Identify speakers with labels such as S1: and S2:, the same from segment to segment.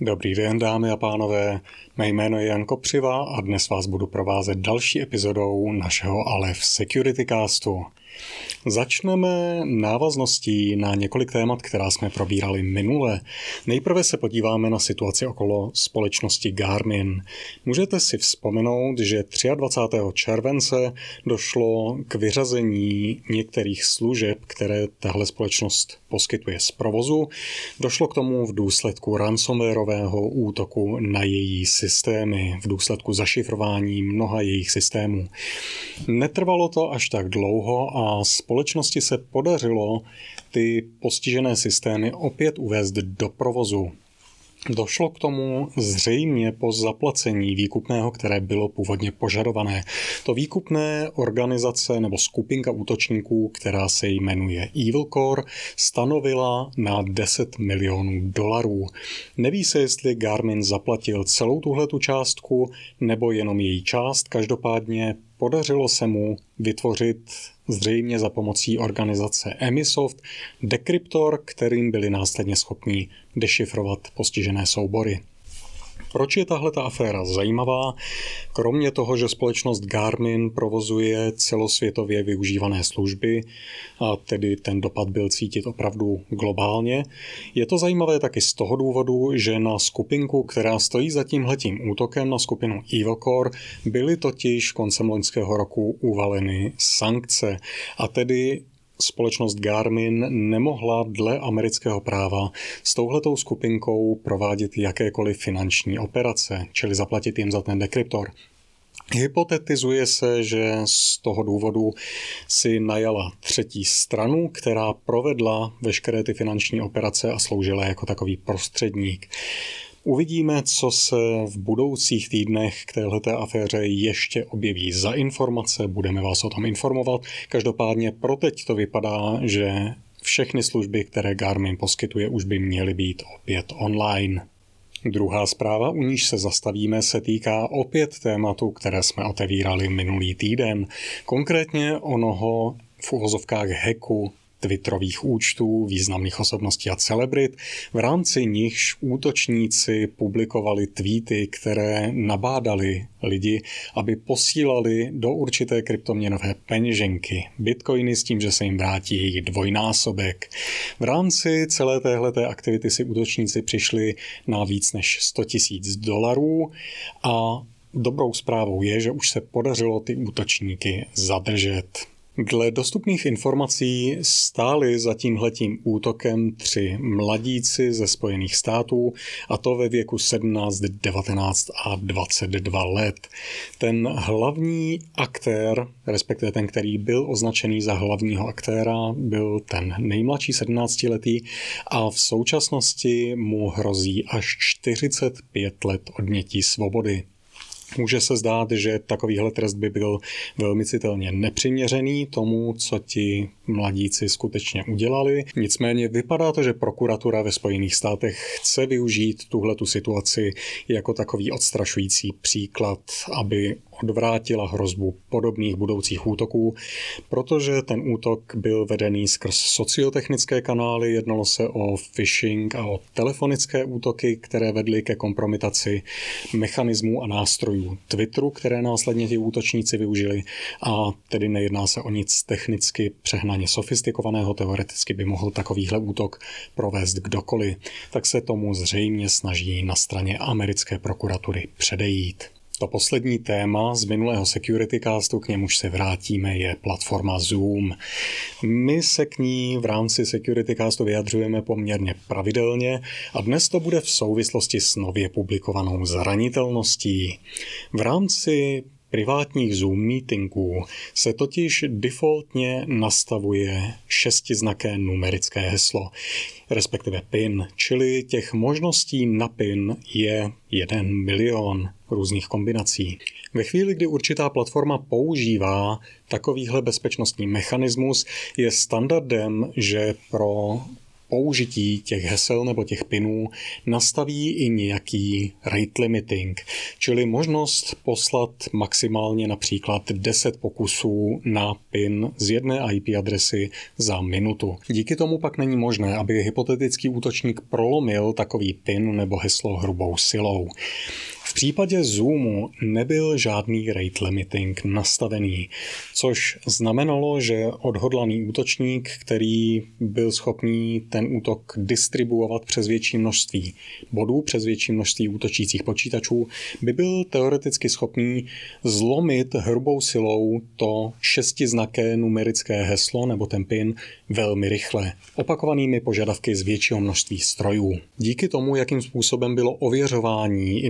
S1: Dobrý den, dámy a pánové. Mé jméno je Jan Kopřiva a dnes vás budu provázet další epizodou našeho Alef Security Castu. Začneme návazností na několik témat, která jsme probírali minule. Nejprve se podíváme na situaci okolo společnosti Garmin. Můžete si vzpomenout, že 23. července došlo k vyřazení některých služeb, které tahle společnost poskytuje z provozu. Došlo k tomu v důsledku ransomwareového útoku na její systémy, v důsledku zašifrování mnoha jejich systémů. Netrvalo to až tak dlouho a společnosti se podařilo ty postižené systémy opět uvést do provozu. Došlo k tomu zřejmě po zaplacení výkupného, které bylo původně požadované. To výkupné organizace nebo skupinka útočníků, která se jmenuje Evil Core, stanovila na 10 milionů dolarů. Neví se, jestli Garmin zaplatil celou tuhletu částku nebo jenom její část. Každopádně podařilo se mu vytvořit zřejmě za pomocí organizace Emisoft dekryptor, kterým byli následně schopni dešifrovat postižené soubory. Proč je tahle ta aféra zajímavá? Kromě toho, že společnost Garmin provozuje celosvětově využívané služby, a tedy ten dopad byl cítit opravdu globálně, je to zajímavé taky z toho důvodu, že na skupinku, která stojí za tímhletím útokem na skupinu Evilcore, byly totiž koncem loňského roku uvaleny sankce a tedy společnost Garmin nemohla dle amerického práva s touhletou skupinkou provádět jakékoliv finanční operace, čili zaplatit jim za ten dekryptor. Hypotetizuje se, že z toho důvodu si najala třetí stranu, která provedla veškeré ty finanční operace a sloužila jako takový prostředník. Uvidíme, co se v budoucích týdnech k téhleté aféře ještě objeví za informace, budeme vás o tom informovat. Každopádně pro teď to vypadá, že všechny služby, které Garmin poskytuje, už by měly být opět online. Druhá zpráva, u níž se zastavíme, se týká opět tématu, které jsme otevírali minulý týden. Konkrétně onoho v uvozovkách hacku Twitterových účtů významných osobností a celebrit, v rámci nichž útočníci publikovali tweety, které nabádali lidi, aby posílali do určité kryptoměnové peněženky bitcoiny s tím, že se jim vrátí jejich dvojnásobek. V rámci celé téhleté aktivity si útočníci přišli na víc než 100 tisíc dolarů a Dobrou zprávou je, že už se podařilo ty útočníky zadržet. Dle dostupných informací stáli za tímhletím útokem tři mladíci ze Spojených států, a to ve věku 17, 19 a 22 let. Ten hlavní aktér, respektive ten, který byl označený za hlavního aktéra, byl ten nejmladší 17-letý a v současnosti mu hrozí až 45 let odnětí svobody. Může se zdát, že takovýhle trest by byl velmi citelně nepřiměřený tomu, co ti mladíci skutečně udělali. Nicméně vypadá to, že prokuratura ve Spojených státech chce využít tuhle situaci jako takový odstrašující příklad, aby odvrátila hrozbu podobných budoucích útoků, protože ten útok byl vedený skrz sociotechnické kanály, jednalo se o phishing a o telefonické útoky, které vedly ke kompromitaci mechanismů a nástrojů Twitteru, které následně ti útočníci využili. A tedy nejedná se o nic technicky přehnaně sofistikovaného, teoreticky by mohl takovýhle útok provést kdokoliv, tak se tomu zřejmě snaží na straně americké prokuratury předejít. To poslední téma z minulého Security Castu, k němuž se vrátíme, je platforma Zoom. My se k ní v rámci Security Castu vyjadřujeme poměrně pravidelně a dnes to bude v souvislosti s nově publikovanou zranitelností. V rámci privátních Zoom meetingů se totiž defaultně nastavuje šestiznaké numerické heslo, respektive PIN, čili těch možností na PIN je jeden milion různých kombinací. Ve chvíli, kdy určitá platforma používá takovýhle bezpečnostní mechanismus, je standardem, že pro použití těch hesel nebo těch pinů nastaví i nějaký rate limiting, čili možnost poslat maximálně například 10 pokusů na pin z jedné IP adresy za minutu. Díky tomu pak není možné, aby hypotetický útočník prolomil takový pin nebo heslo hrubou silou. V případě Zoomu nebyl žádný rate limiting nastavený, což znamenalo, že odhodlaný útočník, který byl schopný ten útok distribuovat přes větší množství bodů, přes větší množství útočících počítačů, by byl teoreticky schopný zlomit hrubou silou to šestiznaké numerické heslo nebo ten pin velmi rychle, opakovanými požadavky z většího množství strojů. Díky tomu, jakým způsobem bylo ověřování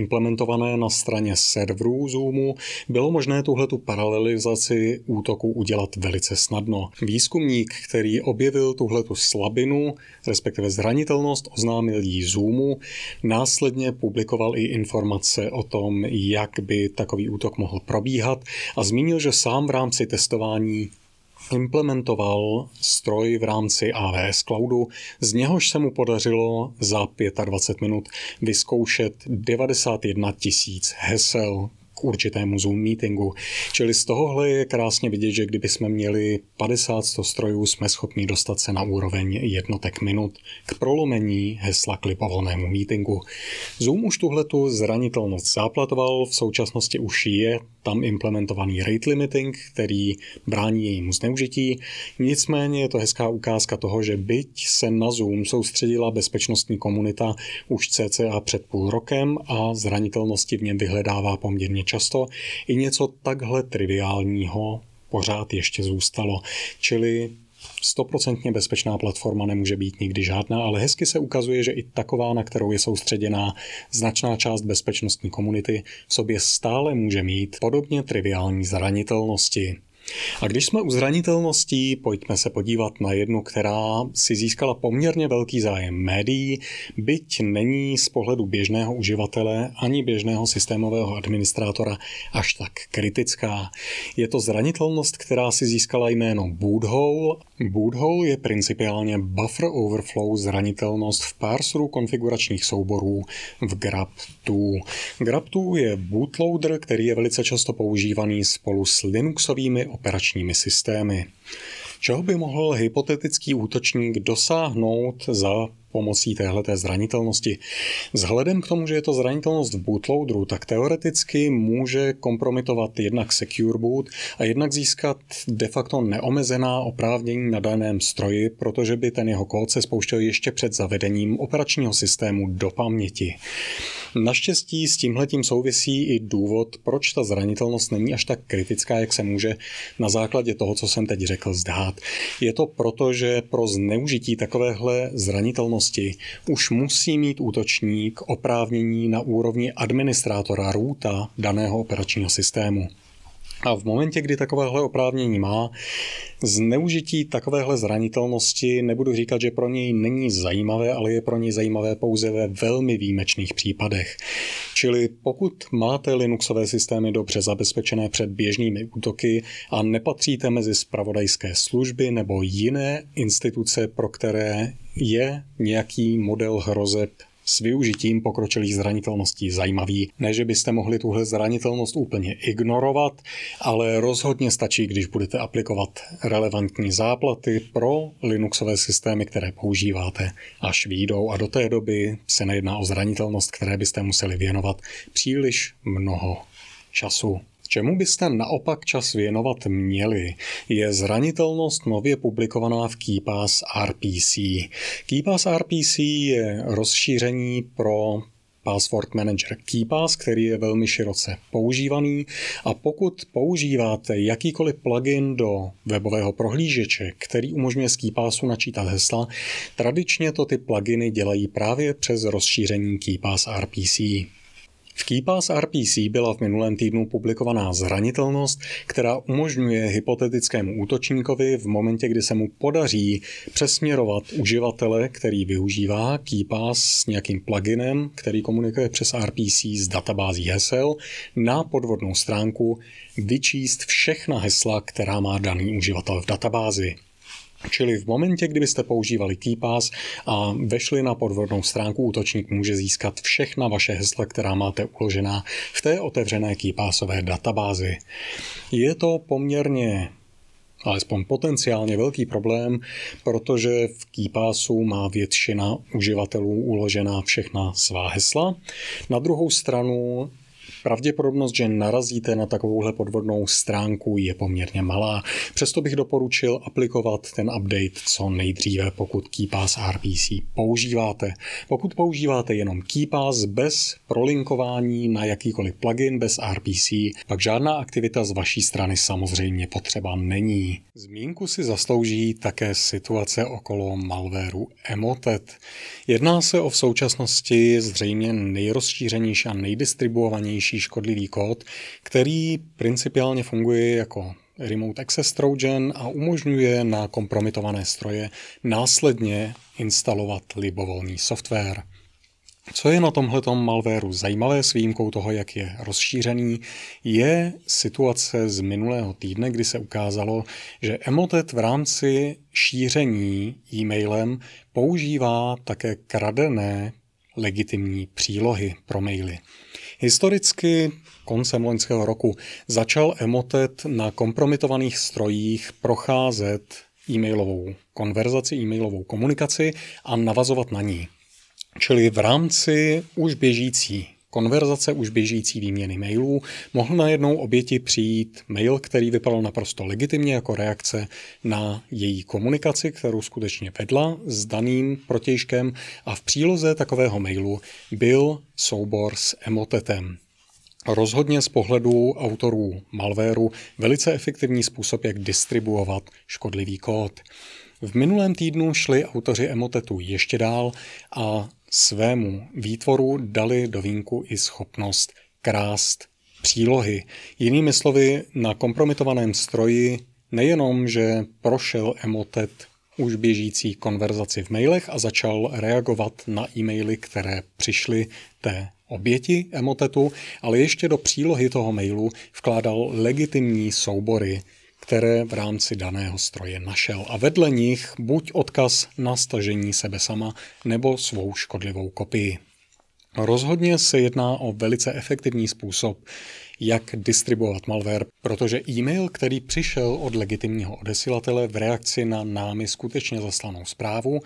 S1: implementované na straně serverů Zoomu, bylo možné tuhletu paralelizaci útoku udělat velice snadno. Výzkumník, který objevil tuhletu slabinu, respektive zranitelnost, oznámil jí Zoomu, následně publikoval i informace o tom, jak by takový útok mohl probíhat a zmínil, že sám v rámci testování implementoval stroj v rámci AWS Cloudu, z něhož se mu podařilo za 25 minut vyzkoušet 91 tisíc hesel k určitému Zoom meetingu. Čili z tohohle je krásně vidět, že kdyby jsme měli 50-100 strojů, jsme schopni dostat se na úroveň jednotek minut k prolomení hesla k libovolnému meetingu. Zoom už tuhletu zranitelnost záplatoval, v současnosti už je tam implementovaný rate limiting, který brání jejímu zneužití. Nicméně je to hezká ukázka toho, že byť se na Zoom soustředila bezpečnostní komunita už cca před půl rokem a zranitelnosti v něm vyhledává poměrně často, i něco takhle triviálního pořád ještě zůstalo. Čili stoprocentně bezpečná platforma nemůže být nikdy žádná, ale hezky se ukazuje, že i taková, na kterou je soustředěná značná část bezpečnostní komunity, v sobě stále může mít podobně triviální zranitelnosti. A když jsme u zranitelností, pojďme se podívat na jednu, která si získala poměrně velký zájem médií, byť není z pohledu běžného uživatele ani běžného systémového administrátora až tak kritická. Je to zranitelnost, která si získala jméno Boothole. Boothole je principiálně buffer overflow zranitelnost v parseru konfiguračních souborů v grab2. grab2 je bootloader, který je velice často používaný spolu s Linuxovými operačními systémy. Čeho by mohl hypotetický útočník dosáhnout za pomocí téhleté zranitelnosti. Vzhledem k tomu, že je to zranitelnost v bootloaderu, tak teoreticky může kompromitovat jednak secure boot a jednak získat de facto neomezená oprávnění na daném stroji, protože by ten jeho kód se spouštěl ještě před zavedením operačního systému do paměti. Naštěstí s tímhletím souvisí i důvod, proč ta zranitelnost není až tak kritická, jak se může na základě toho, co jsem teď řekl, zdát. Je to proto, že pro zneužití takovéhle zranitelnosti už musí mít útočník oprávnění na úrovni administrátora roota daného operačního systému. A v momentě, kdy takovéhle oprávnění má, zneužití takovéhle zranitelnosti nebudu říkat, že pro něj není zajímavé, ale je pro něj zajímavé pouze ve velmi výjimečných případech. Čili pokud máte Linuxové systémy dobře zabezpečené před běžnými útoky a nepatříte mezi spravodajské služby nebo jiné instituce, pro které je nějaký model hrozeb s využitím pokročilých zranitelností zajímavý. Ne, že byste mohli tuhle zranitelnost úplně ignorovat, ale rozhodně stačí, když budete aplikovat relevantní záplaty pro Linuxové systémy, které používáte, až výjdou a do té doby se nejedná o zranitelnost, které byste museli věnovat příliš mnoho času. Čemu byste naopak čas věnovat měli, je zranitelnost nově publikovaná v KeePass RPC. KeePass RPC je rozšíření pro Password Manager KeePass, který je velmi široce používaný a pokud používáte jakýkoliv plugin do webového prohlížeče, který umožňuje z KeePassu načítat hesla, tradičně to ty pluginy dělají právě přes rozšíření KeePass RPC. V KeePass RPC byla v minulém týdnu publikovaná zranitelnost, která umožňuje hypotetickému útočníkovi v momentě, kdy se mu podaří přesměrovat uživatele, který využívá KeePass s nějakým pluginem, který komunikuje přes RPC s databází hesel, na podvodnou stránku vyčíst všechna hesla, která má daný uživatel v databázi. Čili v momentě, kdybyste používali KeyPass a vešli na podvodnou stránku, útočník může získat všechna vaše hesla, která máte uložená v té otevřené KeyPassové databázi. Je to poměrně alespoň potenciálně velký problém, protože v KeyPassu má většina uživatelů uložená všechna svá hesla. Na druhou stranu Pravděpodobnost, že narazíte na takovouhle podvodnou stránku je poměrně malá. Přesto bych doporučil aplikovat ten update co nejdříve, pokud KeyPass RPC používáte. Pokud používáte jenom KeyPass bez prolinkování na jakýkoliv plugin bez RPC, pak žádná aktivita z vaší strany samozřejmě potřeba není. Zmínku si zaslouží také situace okolo malwareu Emotet. Jedná se o v současnosti zřejmě nejrozšířenější a nejdistribuovanější škodlivý kód, který principiálně funguje jako Remote Access Trojan a umožňuje na kompromitované stroje následně instalovat libovolný software. Co je na tomhle malwareu zajímavé s výjimkou toho, jak je rozšířený, je situace z minulého týdne, kdy se ukázalo, že Emotet v rámci šíření e-mailem používá také kradené legitimní přílohy pro maily. Historicky koncem loňského roku začal Emotet na kompromitovaných strojích procházet e-mailovou konverzaci, e-mailovou komunikaci a navazovat na ní. Čili v rámci už běžící konverzace, už běžící výměny mailů, mohl najednou oběti přijít mail, který vypadal naprosto legitimně jako reakce na její komunikaci, kterou skutečně vedla s daným protějškem a v příloze takového mailu byl soubor s emotetem. Rozhodně z pohledu autorů malwareu velice efektivní způsob, jak distribuovat škodlivý kód. V minulém týdnu šli autoři emotetu ještě dál a svému výtvoru dali do vínku i schopnost krást přílohy. Jinými slovy, na kompromitovaném stroji nejenom, že prošel emotet už běžící konverzaci v mailech a začal reagovat na e-maily, které přišly té oběti emotetu, ale ještě do přílohy toho mailu vkládal legitimní soubory které v rámci daného stroje našel. A vedle nich buď odkaz na stažení sebe sama nebo svou škodlivou kopii. Rozhodně se jedná o velice efektivní způsob, jak distribuovat malware, protože e-mail, který přišel od legitimního odesilatele v reakci na námi skutečně zaslanou zprávu,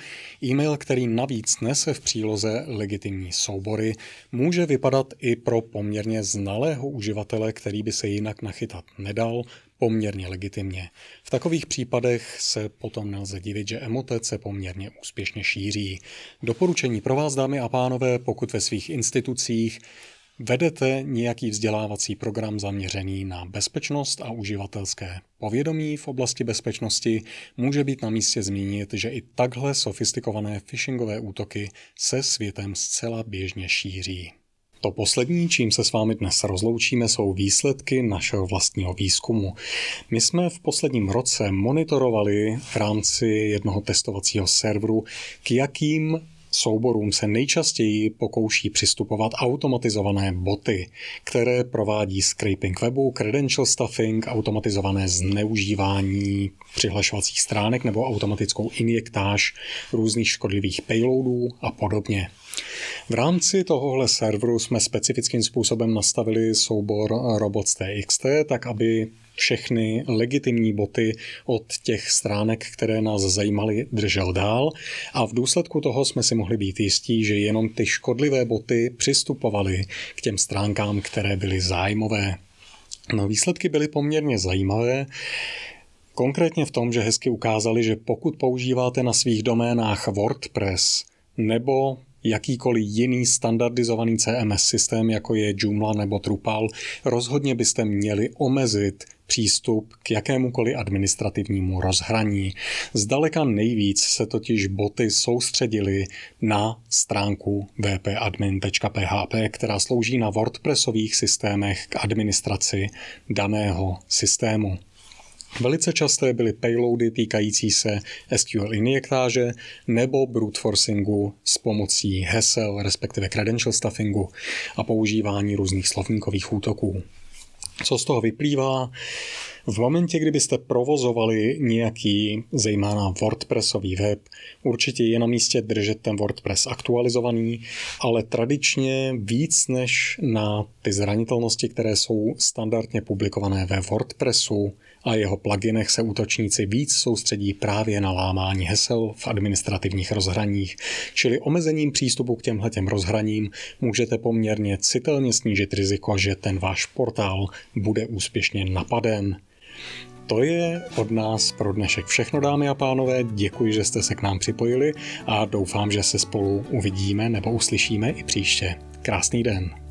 S1: e-mail, který navíc nese v příloze legitimní soubory, může vypadat i pro poměrně znalého uživatele, který by se jinak nachytat nedal, poměrně legitimně. V takových případech se potom nelze divit, že emotet se poměrně úspěšně šíří. Doporučení pro vás, dámy a pánové, pokud ve svých institucích vedete nějaký vzdělávací program zaměřený na bezpečnost a uživatelské povědomí v oblasti bezpečnosti, může být na místě zmínit, že i takhle sofistikované phishingové útoky se světem zcela běžně šíří. To poslední, čím se s vámi dnes rozloučíme, jsou výsledky našeho vlastního výzkumu. My jsme v posledním roce monitorovali v rámci jednoho testovacího serveru, k jakým souborům se nejčastěji pokouší přistupovat automatizované boty, které provádí scraping webu, credential stuffing, automatizované zneužívání přihlašovacích stránek nebo automatickou injektáž různých škodlivých payloadů a podobně. V rámci tohohle serveru jsme specifickým způsobem nastavili soubor robots.txt, tak aby všechny legitimní boty od těch stránek, které nás zajímaly, držel dál a v důsledku toho jsme si mohli být jistí, že jenom ty škodlivé boty přistupovaly k těm stránkám, které byly zájmové. No, výsledky byly poměrně zajímavé. Konkrétně v tom, že hezky ukázali, že pokud používáte na svých doménách WordPress nebo jakýkoliv jiný standardizovaný CMS systém, jako je Joomla nebo Drupal, rozhodně byste měli omezit přístup k jakémukoliv administrativnímu rozhraní. Zdaleka nejvíc se totiž boty soustředily na stránku vpadmin.php, která slouží na WordPressových systémech k administraci daného systému. Velice časté byly payloady týkající se SQL injektáže nebo brute forcingu s pomocí hesel, respektive credential stuffingu a používání různých slovníkových útoků. Co z toho vyplývá? V momentě, kdybyste provozovali nějaký, zejména WordPressový web, určitě je na místě držet ten WordPress aktualizovaný, ale tradičně víc než na ty zranitelnosti, které jsou standardně publikované ve WordPressu, a jeho pluginech se útočníci víc soustředí právě na lámání hesel v administrativních rozhraních, čili omezením přístupu k těmhletěm rozhraním můžete poměrně citelně snížit riziko, že ten váš portál bude úspěšně napaden. To je od nás pro dnešek všechno, dámy a pánové. Děkuji, že jste se k nám připojili a doufám, že se spolu uvidíme nebo uslyšíme i příště. Krásný den.